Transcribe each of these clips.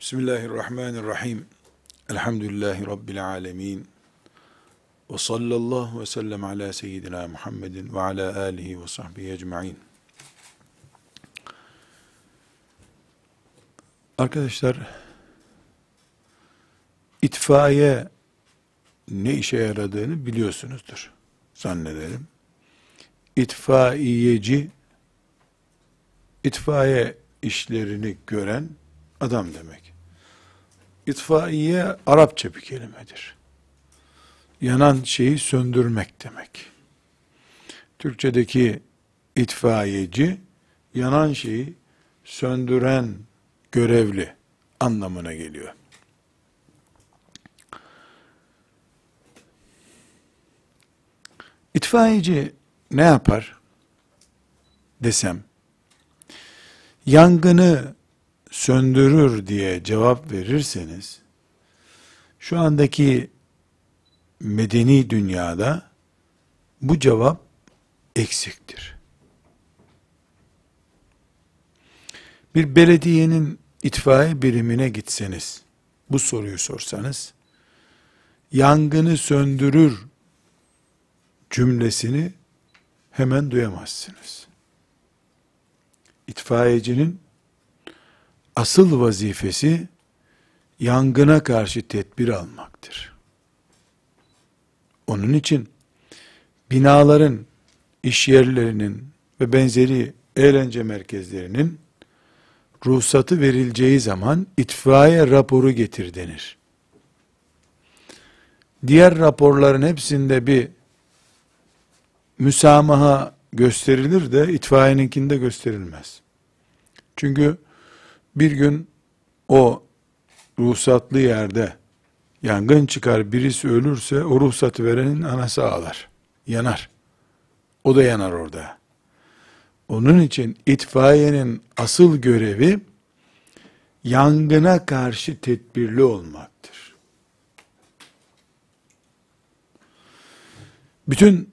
Bismillahirrahmanirrahim. Elhamdülillahi Rabbil alemin. Ve sallallahu ve sellem ala seyyidina Muhammedin ve ala alihi ve sahbihi ecma'in. Arkadaşlar, itfaiye ne işe yaradığını biliyorsunuzdur zannederim. İtfaiyeci, itfaiye işlerini gören adam demek. İtfaiye Arapça bir kelimedir. Yanan şeyi söndürmek demek. Türkçedeki itfaiyeci yanan şeyi söndüren görevli anlamına geliyor. İtfaiyeci ne yapar desem, yangını söndürür diye cevap verirseniz, şu andaki medeni dünyada bu cevap eksiktir. Bir belediyenin itfaiye birimine gitseniz, bu soruyu sorsanız, yangını söndürür cümlesini hemen duyamazsınız. İtfaiyecinin asıl vazifesi yangına karşı tedbir almaktır. Onun için binaların, iş yerlerinin ve benzeri eğlence merkezlerinin ruhsatı verileceği zaman itfaiye raporu getir denir. Diğer raporların hepsinde bir müsamaha gösterilir de itfaiyeninkinde gösterilmez. Çünkü bir gün o ruhsatlı yerde yangın çıkar birisi ölürse o ruhsatı verenin anası ağlar. Yanar. O da yanar orada. Onun için itfaiyenin asıl görevi yangına karşı tedbirli olmaktır. Bütün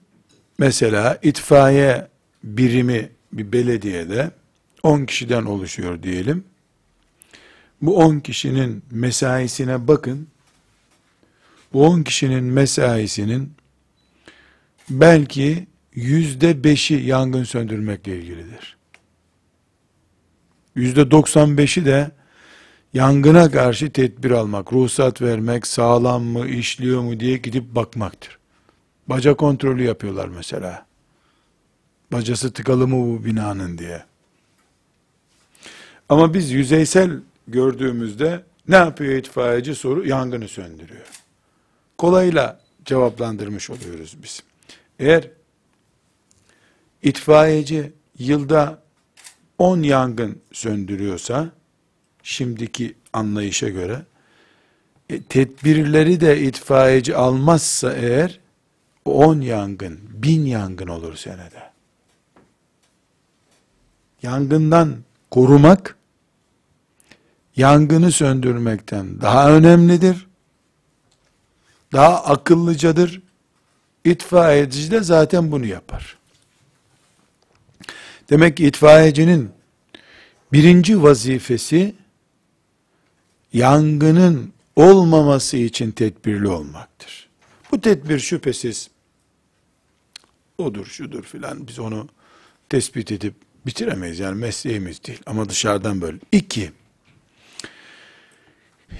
mesela itfaiye birimi bir belediyede 10 kişiden oluşuyor diyelim. Bu 10 kişinin mesaisine bakın. Bu 10 kişinin mesaisinin belki yüzde beşi yangın söndürmekle ilgilidir. Yüzde 95'i de yangına karşı tedbir almak, ruhsat vermek, sağlam mı, işliyor mu diye gidip bakmaktır. Baca kontrolü yapıyorlar mesela. Bacası tıkalı mı bu binanın diye. Ama biz yüzeysel gördüğümüzde ne yapıyor itfaiyeci soru? Yangını söndürüyor. Kolayla cevaplandırmış oluyoruz biz. Eğer itfaiyeci yılda 10 yangın söndürüyorsa, şimdiki anlayışa göre, e, tedbirleri de itfaiyeci almazsa eğer, 10 yangın, bin yangın olur senede. Yangından korumak, yangını söndürmekten daha önemlidir. Daha akıllıcadır. İtfaiyeci de zaten bunu yapar. Demek ki itfaiyecinin birinci vazifesi yangının olmaması için tedbirli olmaktır. Bu tedbir şüphesiz odur şudur filan biz onu tespit edip bitiremeyiz yani mesleğimiz değil ama dışarıdan böyle. İki,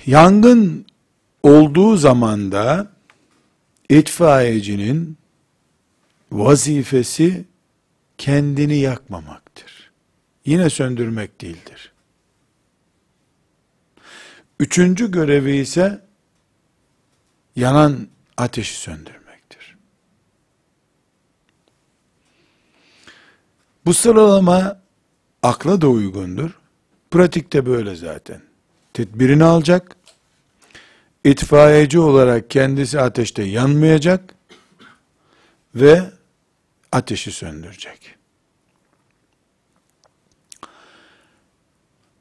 Yangın olduğu zamanda itfaiyecinin vazifesi kendini yakmamaktır. Yine söndürmek değildir. Üçüncü görevi ise yanan ateşi söndürmektir. Bu sıralama akla da uygundur. Pratikte böyle zaten tedbirini alacak. İtfaiyeci olarak kendisi ateşte yanmayacak ve ateşi söndürecek.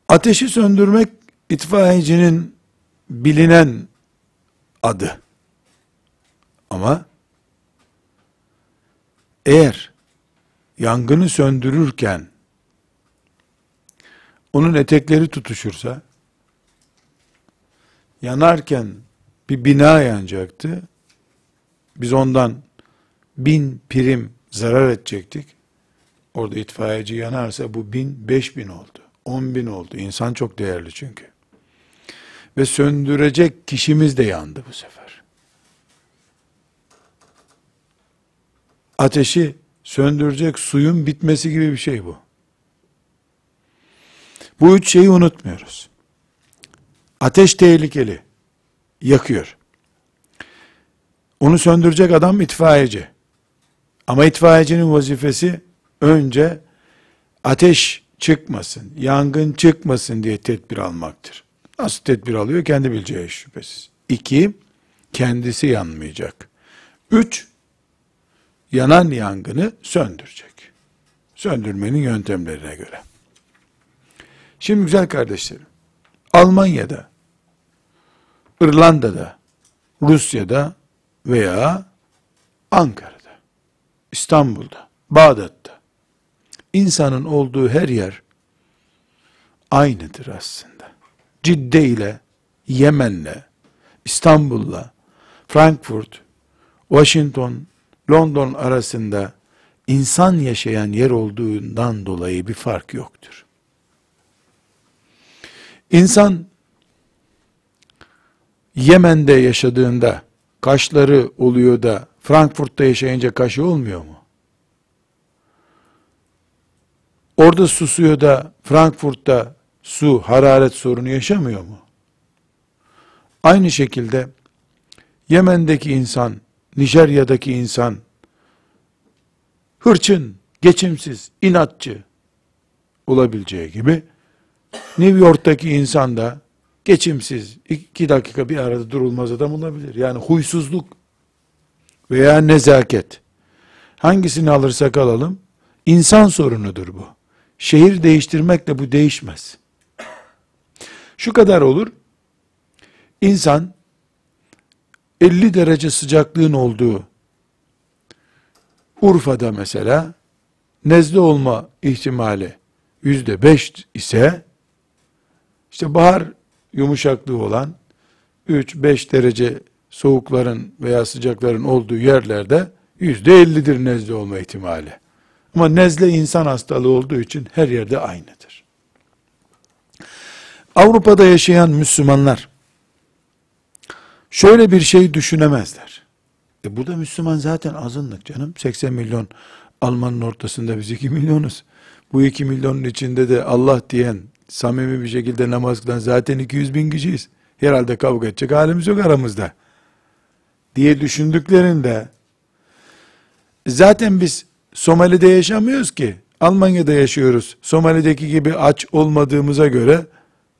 Ateşi söndürmek itfaiyecinin bilinen adı. Ama eğer yangını söndürürken onun etekleri tutuşursa yanarken bir bina yanacaktı. Biz ondan bin prim zarar edecektik. Orada itfaiyeci yanarsa bu bin, beş bin oldu. On bin oldu. İnsan çok değerli çünkü. Ve söndürecek kişimiz de yandı bu sefer. Ateşi söndürecek suyun bitmesi gibi bir şey bu. Bu üç şeyi unutmuyoruz. Ateş tehlikeli. Yakıyor. Onu söndürecek adam itfaiyeci. Ama itfaiyecinin vazifesi önce ateş çıkmasın, yangın çıkmasın diye tedbir almaktır. Nasıl tedbir alıyor? Kendi bileceği şüphesiz. İki, kendisi yanmayacak. Üç, yanan yangını söndürecek. Söndürmenin yöntemlerine göre. Şimdi güzel kardeşlerim, Almanya'da, İrlanda'da, Rusya'da veya Ankara'da, İstanbul'da, Bağdat'ta insanın olduğu her yer aynıdır aslında. Cidde ile Yemen'le, İstanbul'la, Frankfurt, Washington, London arasında insan yaşayan yer olduğundan dolayı bir fark yoktur. İnsan Yemen'de yaşadığında kaşları oluyor da Frankfurt'ta yaşayınca kaşı olmuyor mu? Orada susuyor da Frankfurt'ta su, hararet sorunu yaşamıyor mu? Aynı şekilde Yemen'deki insan, Nijerya'daki insan hırçın, geçimsiz, inatçı olabileceği gibi New York'taki insan da geçimsiz, iki dakika bir arada durulmaz adam olabilir. Yani huysuzluk veya nezaket. Hangisini alırsak alalım, insan sorunudur bu. Şehir değiştirmekle bu değişmez. Şu kadar olur, insan 50 derece sıcaklığın olduğu Urfa'da mesela nezle olma ihtimali yüzde beş ise işte bahar yumuşaklığı olan 3-5 derece soğukların veya sıcakların olduğu yerlerde yüzde ellidir nezle olma ihtimali. Ama nezle insan hastalığı olduğu için her yerde aynıdır. Avrupa'da yaşayan Müslümanlar şöyle bir şey düşünemezler. E burada Müslüman zaten azınlık canım. 80 milyon Almanın ortasında biz 2 milyonuz. Bu 2 milyonun içinde de Allah diyen samimi bir şekilde namaz kılan zaten 200 bin kişiyiz. Herhalde kavga edecek halimiz yok aramızda. Diye düşündüklerinde zaten biz Somali'de yaşamıyoruz ki. Almanya'da yaşıyoruz. Somali'deki gibi aç olmadığımıza göre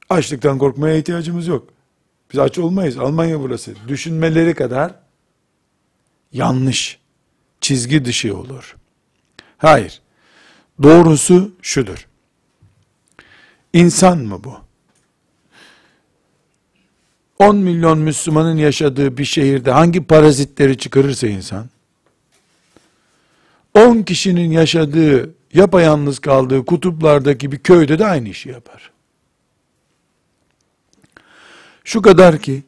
açlıktan korkmaya ihtiyacımız yok. Biz aç olmayız. Almanya burası. Düşünmeleri kadar yanlış, çizgi dışı olur. Hayır. Doğrusu şudur. İnsan mı bu? 10 milyon Müslümanın yaşadığı bir şehirde hangi parazitleri çıkarırsa insan, 10 kişinin yaşadığı, yapayalnız kaldığı kutuplardaki bir köyde de aynı işi yapar. Şu kadar ki,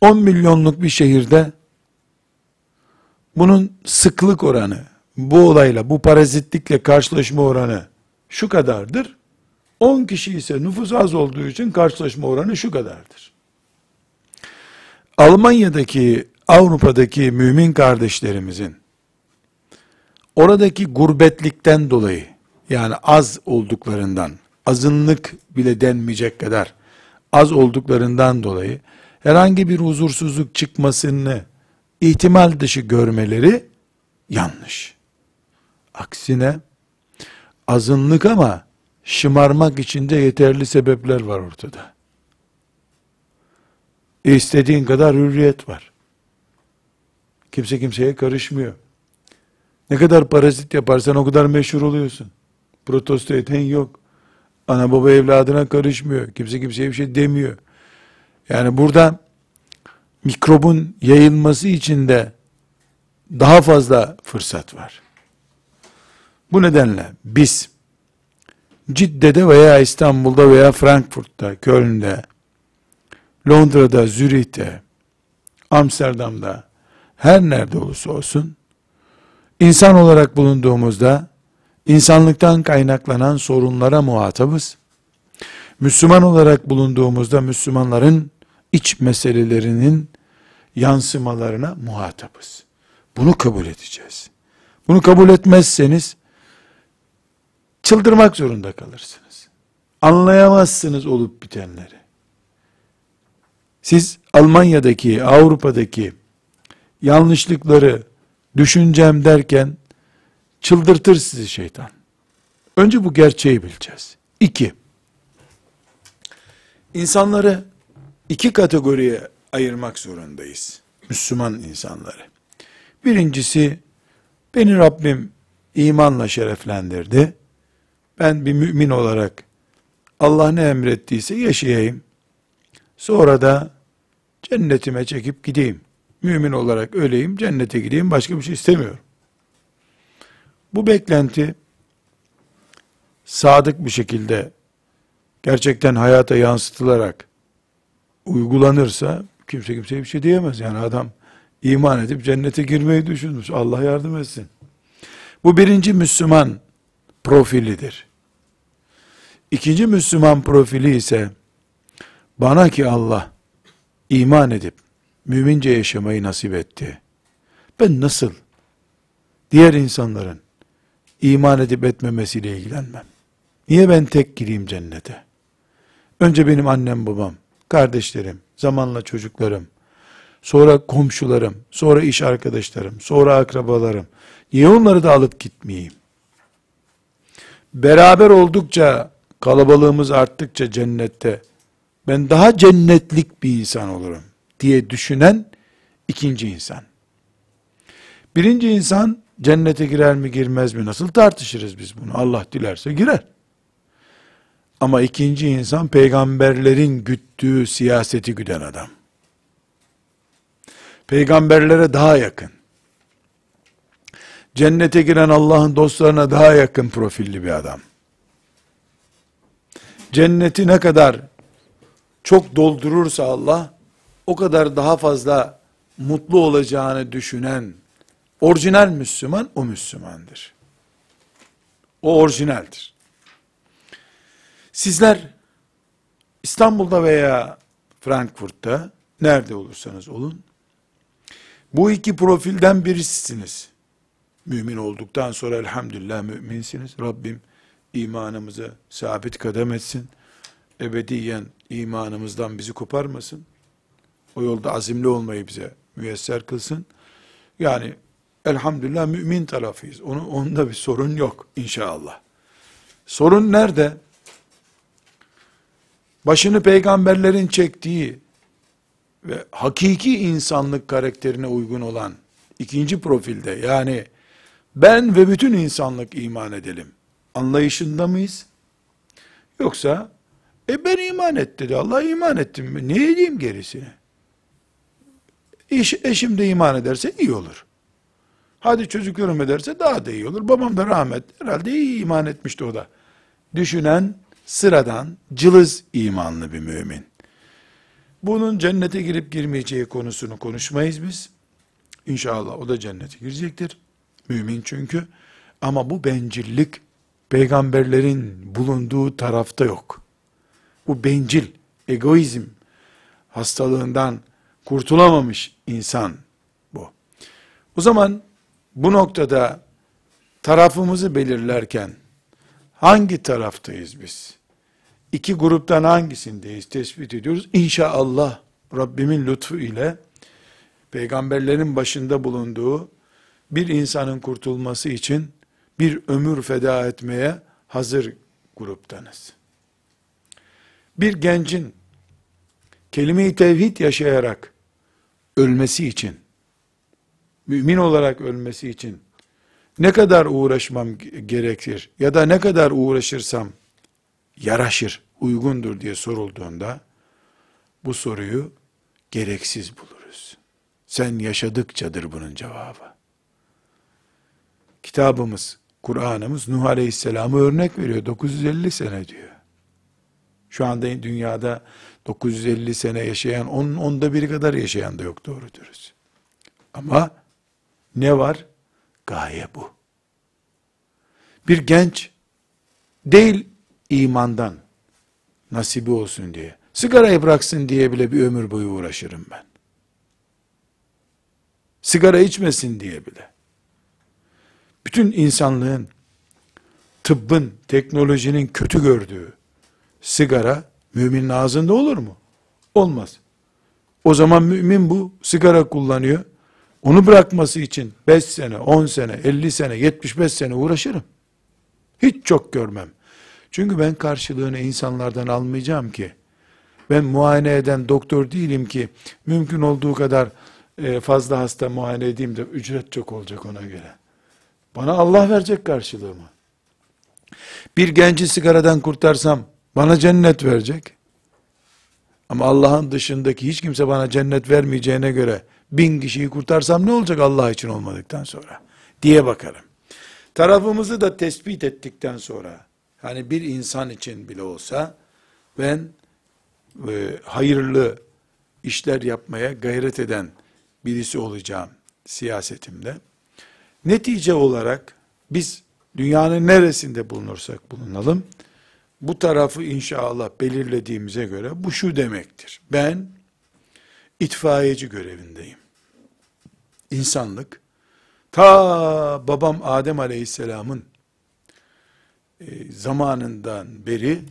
10 milyonluk bir şehirde, bunun sıklık oranı, bu olayla, bu parazitlikle karşılaşma oranı şu kadardır. 10 kişi ise nüfus az olduğu için karşılaşma oranı şu kadardır. Almanya'daki, Avrupa'daki mümin kardeşlerimizin oradaki gurbetlikten dolayı yani az olduklarından, azınlık bile denmeyecek kadar az olduklarından dolayı herhangi bir huzursuzluk çıkmasını ihtimal dışı görmeleri yanlış. Aksine azınlık ama şımarmak için de yeterli sebepler var ortada. E istediğin kadar hürriyet var. Kimse kimseye karışmıyor. Ne kadar parazit yaparsan o kadar meşhur oluyorsun. Protesto eden yok. Ana baba evladına karışmıyor. Kimse kimseye bir şey demiyor. Yani burada mikrobun yayılması için de daha fazla fırsat var. Bu nedenle biz Cidde'de veya İstanbul'da veya Frankfurt'ta, Köln'de Londra'da, Zürih'te, Amsterdam'da, her nerede olursa olsun, insan olarak bulunduğumuzda, insanlıktan kaynaklanan sorunlara muhatabız. Müslüman olarak bulunduğumuzda Müslümanların iç meselelerinin yansımalarına muhatabız. Bunu kabul edeceğiz. Bunu kabul etmezseniz çıldırmak zorunda kalırsınız. Anlayamazsınız olup bitenleri. Siz Almanya'daki, Avrupa'daki yanlışlıkları düşüneceğim derken çıldırtır sizi şeytan. Önce bu gerçeği bileceğiz. İki, insanları iki kategoriye ayırmak zorundayız. Müslüman insanları. Birincisi, beni Rabbim imanla şereflendirdi. Ben bir mümin olarak Allah ne emrettiyse yaşayayım. Sonra da cennetime çekip gideyim. Mümin olarak öleyim, cennete gideyim, başka bir şey istemiyorum. Bu beklenti sadık bir şekilde gerçekten hayata yansıtılarak uygulanırsa kimse kimseye bir şey diyemez. Yani adam iman edip cennete girmeyi düşünmüş. Allah yardım etsin. Bu birinci Müslüman profilidir. İkinci Müslüman profili ise bana ki Allah iman edip mümince yaşamayı nasip etti. Ben nasıl diğer insanların iman edip etmemesiyle ilgilenmem. Niye ben tek gireyim cennete? Önce benim annem babam, kardeşlerim, zamanla çocuklarım, sonra komşularım, sonra iş arkadaşlarım, sonra akrabalarım. Niye onları da alıp gitmeyeyim? Beraber oldukça, kalabalığımız arttıkça cennette, ben daha cennetlik bir insan olurum diye düşünen ikinci insan. Birinci insan cennete girer mi girmez mi nasıl tartışırız biz bunu? Allah dilerse girer. Ama ikinci insan peygamberlerin güttüğü siyaseti güden adam. Peygamberlere daha yakın. Cennete giren Allah'ın dostlarına daha yakın profilli bir adam. Cenneti ne kadar çok doldurursa Allah, o kadar daha fazla mutlu olacağını düşünen orijinal Müslüman o Müslümandır. O orijinaldir. Sizler İstanbul'da veya Frankfurt'ta nerede olursanız olun bu iki profilden birisisiniz. Mümin olduktan sonra elhamdülillah müminsiniz. Rabbim imanımızı sabit kadem etsin. Ebediyen imanımızdan bizi koparmasın. O yolda azimli olmayı bize müyesser kılsın. Yani elhamdülillah mümin tarafıyız. Onu, onda bir sorun yok inşallah. Sorun nerede? Başını peygamberlerin çektiği ve hakiki insanlık karakterine uygun olan ikinci profilde yani ben ve bütün insanlık iman edelim anlayışında mıyız? Yoksa e ben iman et dedi. Allah iman ettim. Ne edeyim gerisini? Eş, eşim de iman ederse iyi olur. Hadi çocuklarım ederse daha da iyi olur. Babam da rahmet. Herhalde iyi iman etmişti o da. Düşünen sıradan cılız imanlı bir mümin. Bunun cennete girip girmeyeceği konusunu konuşmayız biz. İnşallah o da cennete girecektir. Mümin çünkü. Ama bu bencillik peygamberlerin bulunduğu tarafta yok. Bu bencil, egoizm hastalığından kurtulamamış insan bu. O zaman bu noktada tarafımızı belirlerken hangi taraftayız biz? İki gruptan hangisindeyiz tespit ediyoruz. İnşallah Rabbimin lütfu ile peygamberlerin başında bulunduğu bir insanın kurtulması için bir ömür feda etmeye hazır gruptanız. Bir gencin kelime-i tevhid yaşayarak ölmesi için, mümin olarak ölmesi için ne kadar uğraşmam gerekir ya da ne kadar uğraşırsam yaraşır, uygundur diye sorulduğunda bu soruyu gereksiz buluruz. Sen yaşadıkçadır bunun cevabı. Kitabımız, Kur'an'ımız Nuh Aleyhisselam'ı örnek veriyor. 950 sene diyor. Şu anda dünyada 950 sene yaşayan, onun onda biri kadar yaşayan da yok doğru dürüst. Ama ne var? Gaye bu. Bir genç değil imandan nasibi olsun diye, sigarayı bıraksın diye bile bir ömür boyu uğraşırım ben. Sigara içmesin diye bile. Bütün insanlığın, tıbbın, teknolojinin kötü gördüğü sigara müminin ağzında olur mu? Olmaz. O zaman mümin bu sigara kullanıyor. Onu bırakması için 5 sene, 10 sene, 50 sene, 75 sene uğraşırım. Hiç çok görmem. Çünkü ben karşılığını insanlardan almayacağım ki. Ben muayene eden doktor değilim ki mümkün olduğu kadar e, fazla hasta muayene edeyim de ücret çok olacak ona göre. Bana Allah verecek karşılığımı. Bir genci sigaradan kurtarsam bana cennet verecek. Ama Allah'ın dışındaki hiç kimse bana cennet vermeyeceğine göre bin kişiyi kurtarsam ne olacak Allah için olmadıktan sonra diye bakarım. Tarafımızı da tespit ettikten sonra hani bir insan için bile olsa ben e, hayırlı işler yapmaya gayret eden birisi olacağım siyasetimde. Netice olarak biz dünyanın neresinde bulunursak bulunalım, bu tarafı inşallah belirlediğimize göre bu şu demektir. Ben itfaiyeci görevindeyim. İnsanlık, ta babam Adem Aleyhisselam'ın e, zamanından beri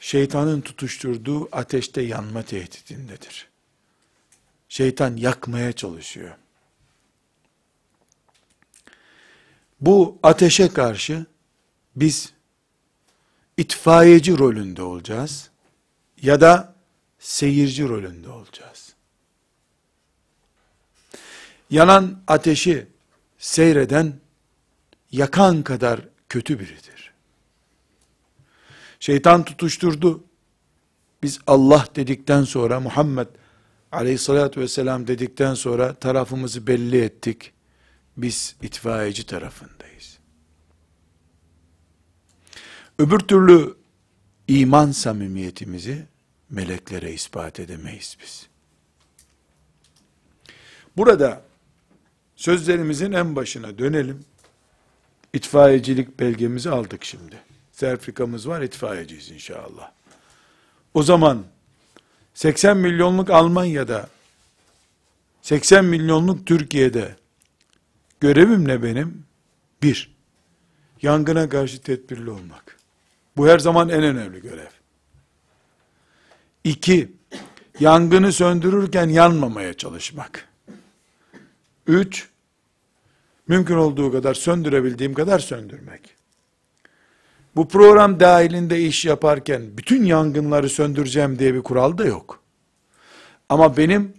şeytanın tutuşturduğu ateşte yanma tehditindedir. Şeytan yakmaya çalışıyor. Bu ateşe karşı biz itfaiyeci rolünde olacağız ya da seyirci rolünde olacağız. Yanan ateşi seyreden yakan kadar kötü biridir. Şeytan tutuşturdu. Biz Allah dedikten sonra Muhammed aleyhissalatü vesselam dedikten sonra tarafımızı belli ettik. Biz itfaiyeci tarafındayız. Öbür türlü iman samimiyetimizi meleklere ispat edemeyiz biz. Burada sözlerimizin en başına dönelim. İtfaiyecilik belgemizi aldık şimdi. Sertifikamız var, itfaiyeciyiz inşallah. O zaman 80 milyonluk Almanya'da, 80 milyonluk Türkiye'de görevim ne benim? Bir, yangına karşı tedbirli olmak. Bu her zaman en önemli görev. İki, yangını söndürürken yanmamaya çalışmak. Üç, mümkün olduğu kadar söndürebildiğim kadar söndürmek. Bu program dahilinde iş yaparken bütün yangınları söndüreceğim diye bir kural da yok. Ama benim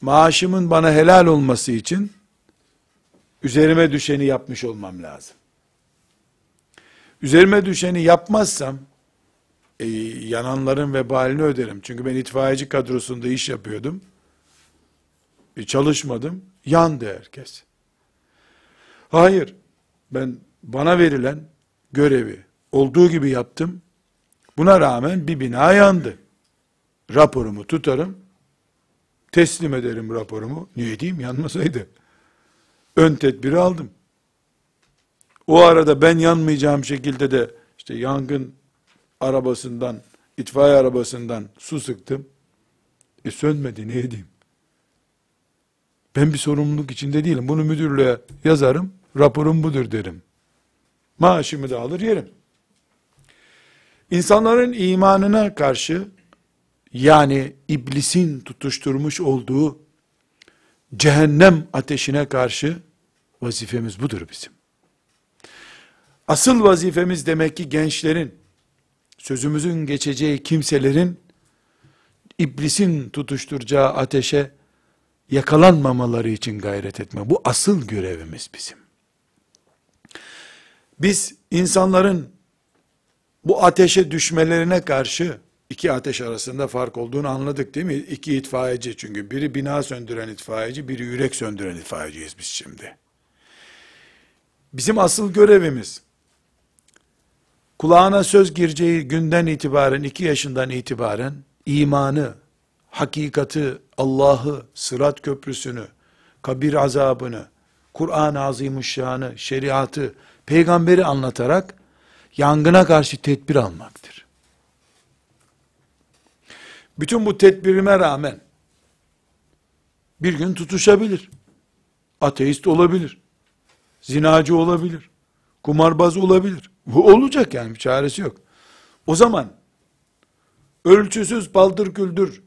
maaşımın bana helal olması için üzerime düşeni yapmış olmam lazım. Üzerime düşeni yapmazsam e, yananların vebalini öderim. Çünkü ben itfaiyeci kadrosunda iş yapıyordum. E, çalışmadım. Yandı herkes. Hayır. Ben bana verilen görevi olduğu gibi yaptım. Buna rağmen bir bina yandı. Raporumu tutarım. Teslim ederim raporumu. Niye diyeyim yanmasaydı. Ön tedbiri aldım. O arada ben yanmayacağım şekilde de işte yangın arabasından, itfaiye arabasından su sıktım. E sönmedi ne edeyim? Ben bir sorumluluk içinde değilim. Bunu müdürlüğe yazarım. Raporum budur derim. Maaşımı da alır yerim. İnsanların imanına karşı yani iblisin tutuşturmuş olduğu cehennem ateşine karşı vazifemiz budur bizim. Asıl vazifemiz demek ki gençlerin, sözümüzün geçeceği kimselerin, iblisin tutuşturacağı ateşe yakalanmamaları için gayret etme. Bu asıl görevimiz bizim. Biz insanların bu ateşe düşmelerine karşı iki ateş arasında fark olduğunu anladık değil mi? İki itfaiyeci çünkü biri bina söndüren itfaiyeci, biri yürek söndüren itfaiyeciyiz biz şimdi. Bizim asıl görevimiz kulağına söz gireceği günden itibaren, iki yaşından itibaren imanı, hakikati, Allah'ı, sırat köprüsünü, kabir azabını, Kur'an-ı Azimuşşan'ı, şeriatı, peygamberi anlatarak yangına karşı tedbir almaktır. Bütün bu tedbirime rağmen bir gün tutuşabilir. Ateist olabilir. Zinacı olabilir. Kumarbaz olabilir. Bu olacak yani bir çaresi yok. O zaman ölçüsüz paldır küldür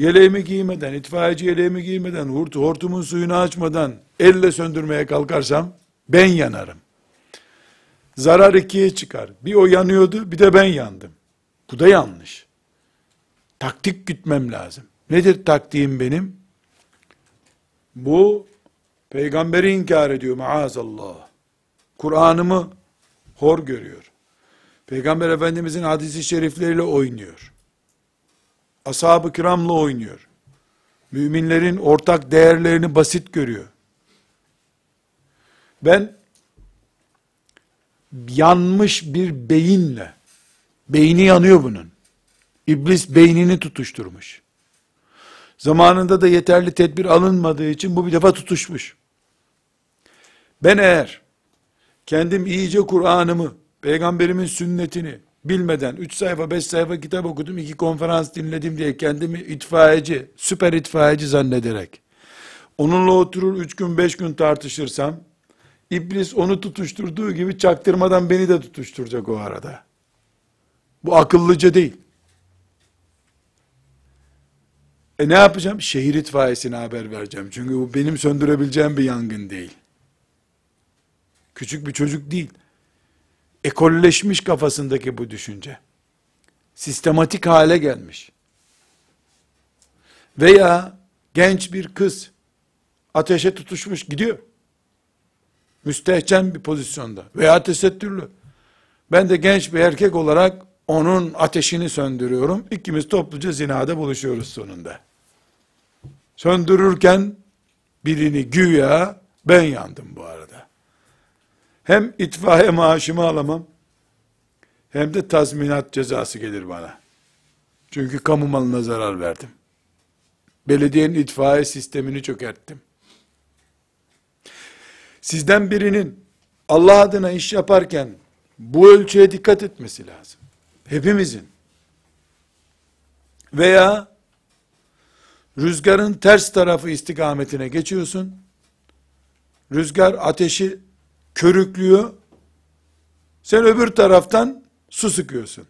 yeleğimi giymeden, itfaiyeci yeleğimi giymeden, hurt, hortumun suyunu açmadan elle söndürmeye kalkarsam ben yanarım. Zarar ikiye çıkar. Bir o yanıyordu, bir de ben yandım. Bu da yanlış. Taktik gütmem lazım. Nedir taktiğim benim? Bu peygamberi inkar ediyor maazallah. Kur'an'ımı hor görüyor. Peygamber Efendimizin hadisi şerifleriyle oynuyor. Ashab-ı kiramla oynuyor. Müminlerin ortak değerlerini basit görüyor. Ben yanmış bir beyinle, beyni yanıyor bunun. İblis beynini tutuşturmuş. Zamanında da yeterli tedbir alınmadığı için bu bir defa tutuşmuş. Ben eğer kendim iyice Kur'an'ımı, peygamberimin sünnetini bilmeden 3 sayfa 5 sayfa kitap okudum, iki konferans dinledim diye kendimi itfaiyeci, süper itfaiyeci zannederek onunla oturur 3 gün 5 gün tartışırsam İblis onu tutuşturduğu gibi çaktırmadan beni de tutuşturacak o arada. Bu akıllıca değil. E ne yapacağım? Şehir itfaiyesine haber vereceğim. Çünkü bu benim söndürebileceğim bir yangın değil. Küçük bir çocuk değil. Ekolleşmiş kafasındaki bu düşünce. Sistematik hale gelmiş. Veya genç bir kız ateşe tutuşmuş gidiyor. Müstehcen bir pozisyonda veya tesettürlü. Ben de genç bir erkek olarak onun ateşini söndürüyorum. İkimiz topluca zinada buluşuyoruz sonunda. Söndürürken birini güya ben yandım bu. Hem itfaiye maaşımı alamam, hem de tazminat cezası gelir bana. Çünkü kamu malına zarar verdim. Belediyenin itfaiye sistemini çökerttim. Sizden birinin Allah adına iş yaparken bu ölçüye dikkat etmesi lazım. Hepimizin. Veya rüzgarın ters tarafı istikametine geçiyorsun. Rüzgar ateşi körüklüyor. Sen öbür taraftan su sıkıyorsun.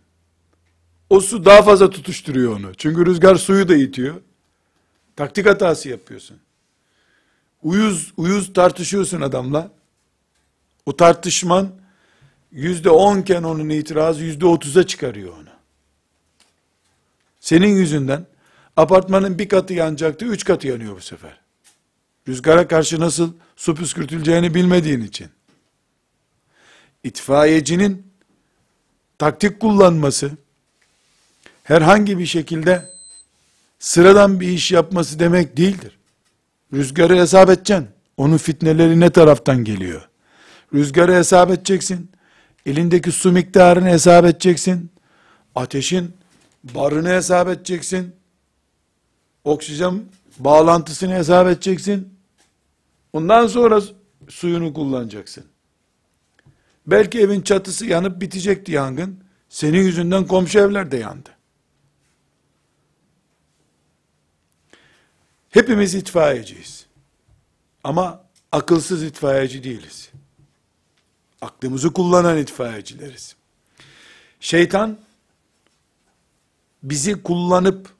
O su daha fazla tutuşturuyor onu. Çünkü rüzgar suyu da itiyor. Taktik hatası yapıyorsun. Uyuz, uyuz tartışıyorsun adamla. O tartışman yüzde onken onun itirazı yüzde otuza çıkarıyor onu. Senin yüzünden apartmanın bir katı yanacaktı, üç katı yanıyor bu sefer. Rüzgara karşı nasıl su püskürtüleceğini bilmediğin için. İtfaiyecinin taktik kullanması, herhangi bir şekilde sıradan bir iş yapması demek değildir. Rüzgarı hesap edeceksin. Onun fitneleri ne taraftan geliyor? Rüzgarı hesap edeceksin. Elindeki su miktarını hesap edeceksin. Ateşin barını hesap edeceksin. Oksijen bağlantısını hesap edeceksin. Ondan sonra suyunu kullanacaksın. Belki evin çatısı yanıp bitecekti yangın. Senin yüzünden komşu evler de yandı. Hepimiz itfaiyeciyiz. Ama akılsız itfaiyeci değiliz. Aklımızı kullanan itfaiyecileriz. Şeytan bizi kullanıp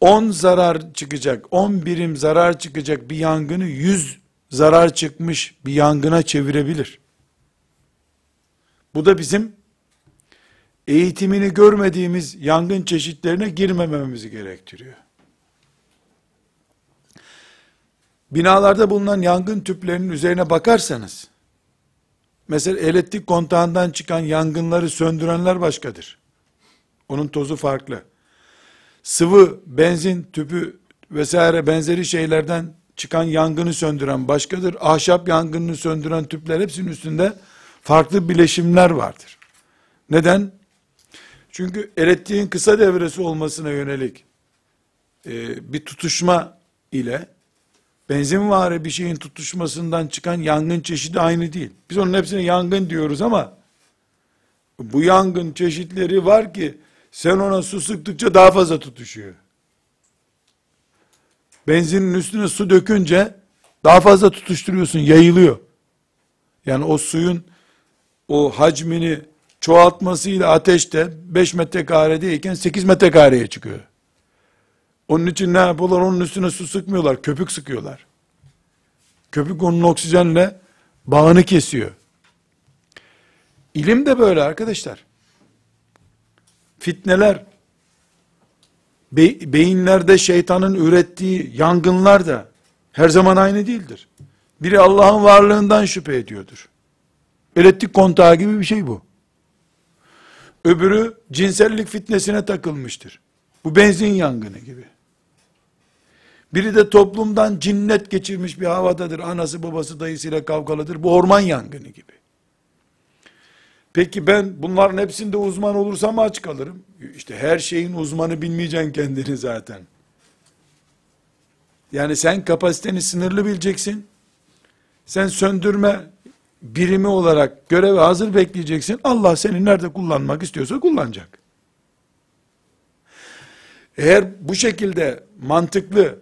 10 zarar çıkacak, 10 birim zarar çıkacak bir yangını 100 zarar çıkmış bir yangına çevirebilir. Bu da bizim eğitimini görmediğimiz yangın çeşitlerine girmememizi gerektiriyor. Binalarda bulunan yangın tüplerinin üzerine bakarsanız, mesela elektrik kontağından çıkan yangınları söndürenler başkadır. Onun tozu farklı. Sıvı, benzin tüpü vesaire benzeri şeylerden çıkan yangını söndüren başkadır. Ahşap yangını söndüren tüpler hepsinin üstünde farklı bileşimler vardır. Neden? Çünkü elektriğin kısa devresi olmasına yönelik e, bir tutuşma ile benzin var bir şeyin tutuşmasından çıkan yangın çeşidi aynı değil. Biz onun hepsine yangın diyoruz ama bu yangın çeşitleri var ki sen ona su sıktıkça daha fazla tutuşuyor. Benzinin üstüne su dökünce daha fazla tutuşturuyorsun, yayılıyor. Yani o suyun o hacmini çoğaltmasıyla ateşte 5 metrekareyken 8 metrekareye çıkıyor. Onun için ne yapıyorlar? Onun üstüne su sıkmıyorlar, köpük sıkıyorlar. Köpük onun oksijenle bağını kesiyor. İlim de böyle arkadaşlar. Fitneler, be- beyinlerde şeytanın ürettiği yangınlar da her zaman aynı değildir. Biri Allah'ın varlığından şüphe ediyordur. Elektrik kontağı gibi bir şey bu. Öbürü cinsellik fitnesine takılmıştır. Bu benzin yangını gibi. Biri de toplumdan cinnet geçirmiş bir havadadır. Anası babası dayısıyla kavgalıdır. Bu orman yangını gibi. Peki ben bunların hepsinde uzman olursam aç kalırım. İşte her şeyin uzmanı bilmeyeceksin kendini zaten. Yani sen kapasiteni sınırlı bileceksin. Sen söndürme birimi olarak göreve hazır bekleyeceksin. Allah seni nerede kullanmak istiyorsa kullanacak. Eğer bu şekilde mantıklı,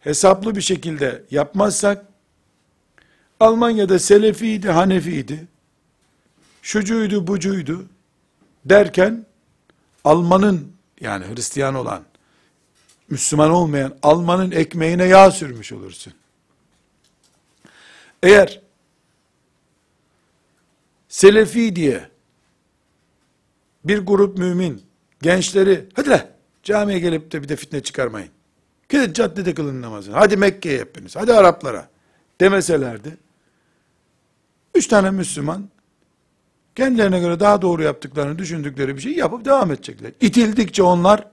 hesaplı bir şekilde yapmazsak, Almanya'da Selefiydi, Hanefiydi, şucuydu, bucuydu derken, Almanın, yani Hristiyan olan, Müslüman olmayan Almanın ekmeğine yağ sürmüş olursun. Eğer Selefi diye bir grup mümin gençleri hadi la camiye gelip de bir de fitne çıkarmayın. Gidin caddede kılın namazını. Hadi Mekke'ye hepiniz. Hadi Araplara. Demeselerdi. Üç tane Müslüman kendilerine göre daha doğru yaptıklarını düşündükleri bir şey yapıp devam edecekler. İtildikçe onlar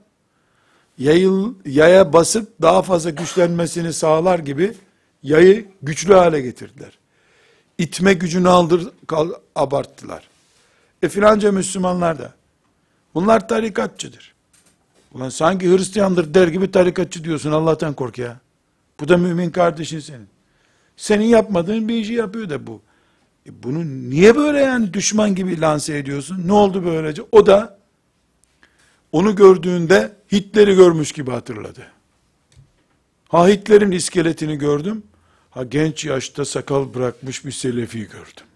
yayıl, yaya basıp daha fazla güçlenmesini sağlar gibi yayı güçlü hale getirdiler. İtme gücünü aldır, kal, abarttılar. E filanca Müslümanlar da. Bunlar tarikatçıdır. Ulan sanki Hristiyandır der gibi tarikatçı diyorsun Allah'tan kork ya. Bu da mümin kardeşin senin. Senin yapmadığın bir işi yapıyor da bu. E bunu niye böyle yani düşman gibi lanse ediyorsun? Ne oldu böylece? O da onu gördüğünde Hitler'i görmüş gibi hatırladı. Ha Hitler'in iskeletini gördüm. Ha genç yaşta sakal bırakmış bir selefi gördüm.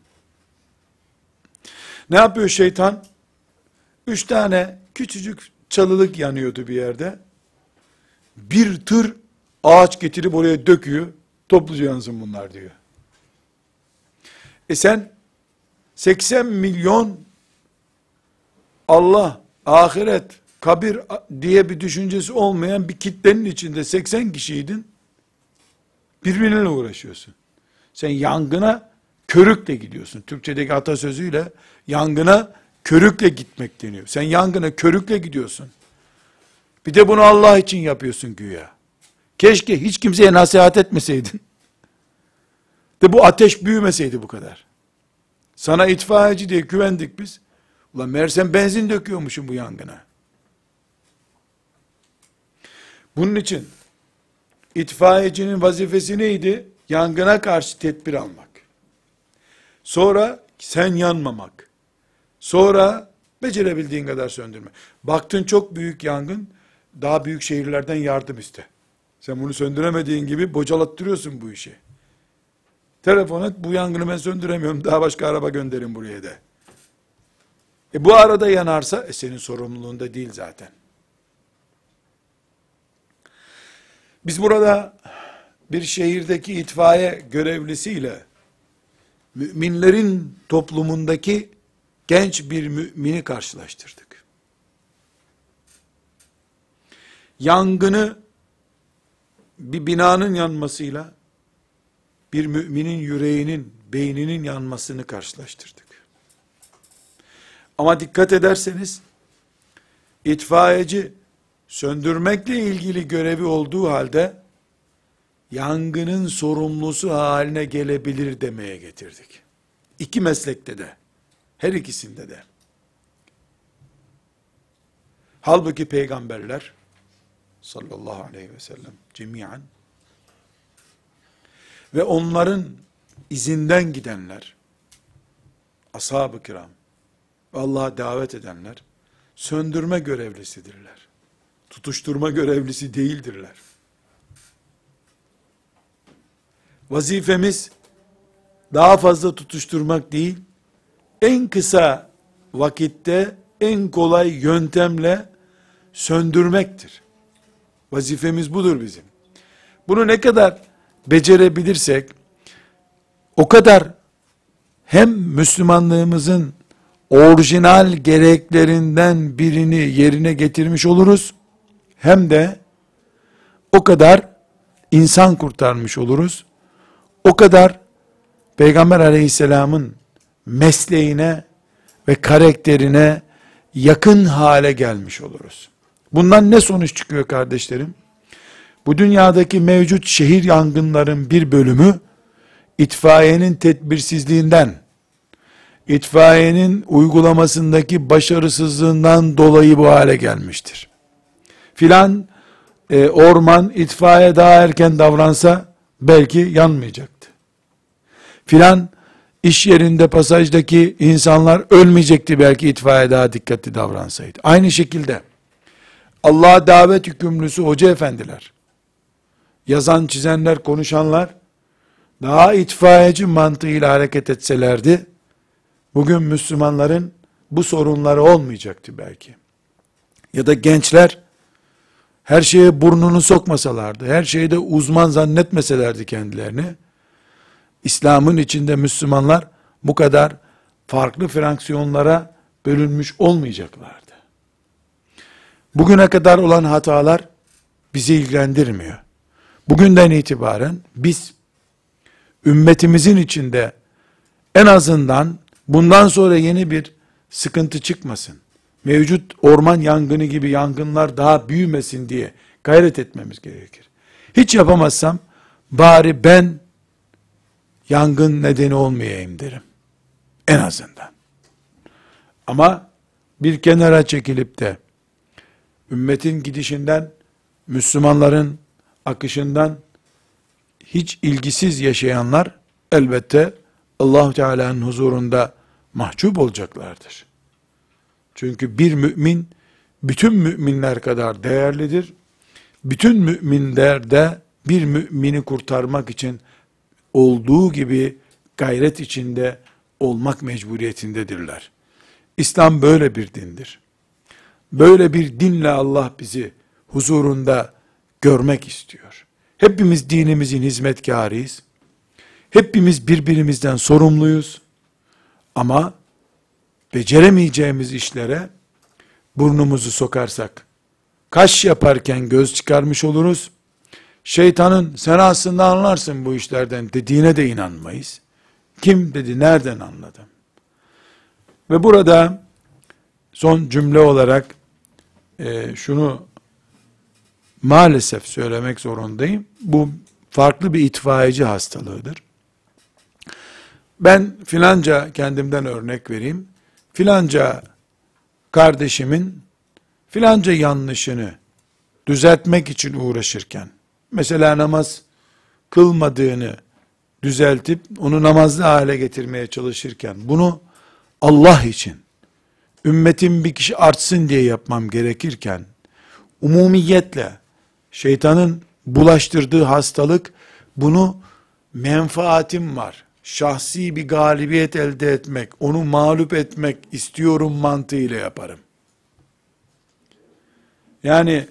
Ne yapıyor şeytan? Üç tane küçücük çalılık yanıyordu bir yerde. Bir tır ağaç getirip oraya döküyor. Topluca yansın bunlar diyor. E sen 80 milyon Allah, ahiret, kabir diye bir düşüncesi olmayan bir kitlenin içinde 80 kişiydin. Birbirine uğraşıyorsun. Sen yangına körükle gidiyorsun. Türkçedeki atasözüyle yangına körükle gitmek deniyor. Sen yangına körükle gidiyorsun. Bir de bunu Allah için yapıyorsun güya. Keşke hiç kimseye nasihat etmeseydin. De bu ateş büyümeseydi bu kadar. Sana itfaiyeci diye güvendik biz. Ulan meğersem benzin döküyormuşum bu yangına. Bunun için itfaiyecinin vazifesi neydi? Yangına karşı tedbir almak. Sonra sen yanmamak. Sonra becerebildiğin kadar söndürme. Baktın çok büyük yangın, daha büyük şehirlerden yardım iste. Sen bunu söndüremediğin gibi bocalattırıyorsun bu işi. Telefon et, bu yangını ben söndüremiyorum, daha başka araba gönderin buraya de. E bu arada yanarsa, e senin sorumluluğunda değil zaten. Biz burada bir şehirdeki itfaiye görevlisiyle müminlerin toplumundaki genç bir mümini karşılaştırdık. Yangını bir binanın yanmasıyla bir müminin yüreğinin, beyninin yanmasını karşılaştırdık. Ama dikkat ederseniz itfaiyeci söndürmekle ilgili görevi olduğu halde yangının sorumlusu haline gelebilir demeye getirdik. İki meslekte de. Her ikisinde de. Halbuki peygamberler sallallahu aleyhi ve sellem cemiyen ve onların izinden gidenler ashab-ı kiram Allah'a davet edenler söndürme görevlisidirler. Tutuşturma görevlisi değildirler. Vazifemiz daha fazla tutuşturmak değil, en kısa vakitte en kolay yöntemle söndürmektir. Vazifemiz budur bizim. Bunu ne kadar becerebilirsek o kadar hem Müslümanlığımızın orijinal gereklerinden birini yerine getirmiş oluruz hem de o kadar insan kurtarmış oluruz. O kadar Peygamber aleyhisselamın mesleğine ve karakterine yakın hale gelmiş oluruz. Bundan ne sonuç çıkıyor kardeşlerim? Bu dünyadaki mevcut şehir yangınların bir bölümü itfaiyenin tedbirsizliğinden, itfaiyenin uygulamasındaki başarısızlığından dolayı bu hale gelmiştir. Filan e, orman itfaiye daha erken davransa belki yanmayacaktı. Filan iş yerinde pasajdaki insanlar ölmeyecekti belki itfaiye daha dikkatli davransaydı. Aynı şekilde Allah'a davet hükümlüsü hoca efendiler, yazan, çizenler, konuşanlar daha itfaiyeci mantığıyla hareket etselerdi, bugün Müslümanların bu sorunları olmayacaktı belki. Ya da gençler her şeye burnunu sokmasalardı, her şeyde uzman zannetmeselerdi kendilerini, İslam'ın içinde Müslümanlar bu kadar farklı fraksiyonlara bölünmüş olmayacaklardı. Bugüne kadar olan hatalar bizi ilgilendirmiyor. Bugünden itibaren biz ümmetimizin içinde en azından bundan sonra yeni bir sıkıntı çıkmasın. Mevcut orman yangını gibi yangınlar daha büyümesin diye gayret etmemiz gerekir. Hiç yapamazsam bari ben yangın nedeni olmayayım derim. En azından. Ama bir kenara çekilip de ümmetin gidişinden, Müslümanların akışından hiç ilgisiz yaşayanlar elbette allah Teala'nın huzurunda mahcup olacaklardır. Çünkü bir mümin bütün müminler kadar değerlidir. Bütün müminler de bir mümini kurtarmak için olduğu gibi gayret içinde olmak mecburiyetindedirler. İslam böyle bir dindir. Böyle bir dinle Allah bizi huzurunda görmek istiyor. Hepimiz dinimizin hizmetkarıyız. Hepimiz birbirimizden sorumluyuz. Ama beceremeyeceğimiz işlere burnumuzu sokarsak, kaş yaparken göz çıkarmış oluruz. Şeytanın sen aslında anlarsın bu işlerden dediğine de inanmayız. Kim dedi, nereden anladım? Ve burada son cümle olarak e, şunu maalesef söylemek zorundayım. Bu farklı bir itfaiyeci hastalığıdır. Ben filanca kendimden örnek vereyim. Filanca kardeşimin filanca yanlışını düzeltmek için uğraşırken mesela namaz kılmadığını düzeltip onu namazlı hale getirmeye çalışırken bunu Allah için ümmetin bir kişi artsın diye yapmam gerekirken umumiyetle şeytanın bulaştırdığı hastalık bunu menfaatim var. Şahsi bir galibiyet elde etmek, onu mağlup etmek istiyorum mantığıyla yaparım. Yani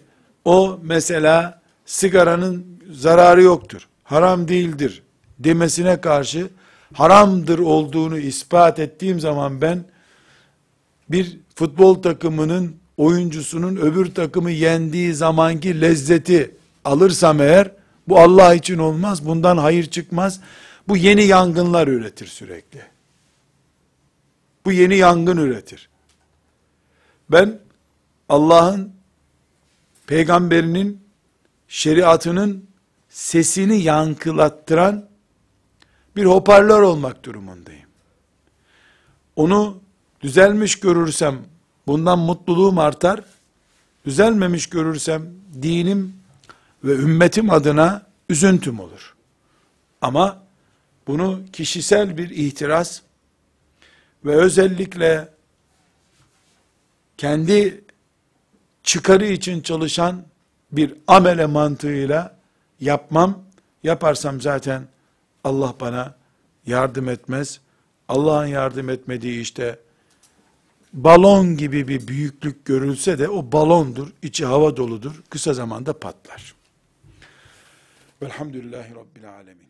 o mesela sigaranın zararı yoktur, haram değildir demesine karşı haramdır olduğunu ispat ettiğim zaman ben bir futbol takımının oyuncusunun öbür takımı yendiği zamanki lezzeti alırsam eğer bu Allah için olmaz. Bundan hayır çıkmaz. Bu yeni yangınlar üretir sürekli. Bu yeni yangın üretir. Ben Allah'ın peygamberinin şeriatının sesini yankılattıran bir hoparlör olmak durumundayım. Onu düzelmiş görürsem bundan mutluluğum artar. Düzelmemiş görürsem dinim ve ümmetim adına üzüntüm olur. Ama bunu kişisel bir ihtiras ve özellikle kendi çıkarı için çalışan bir amele mantığıyla yapmam. Yaparsam zaten Allah bana yardım etmez. Allah'ın yardım etmediği işte balon gibi bir büyüklük görülse de o balondur, içi hava doludur, kısa zamanda patlar. Velhamdülillahi Rabbil Alemin.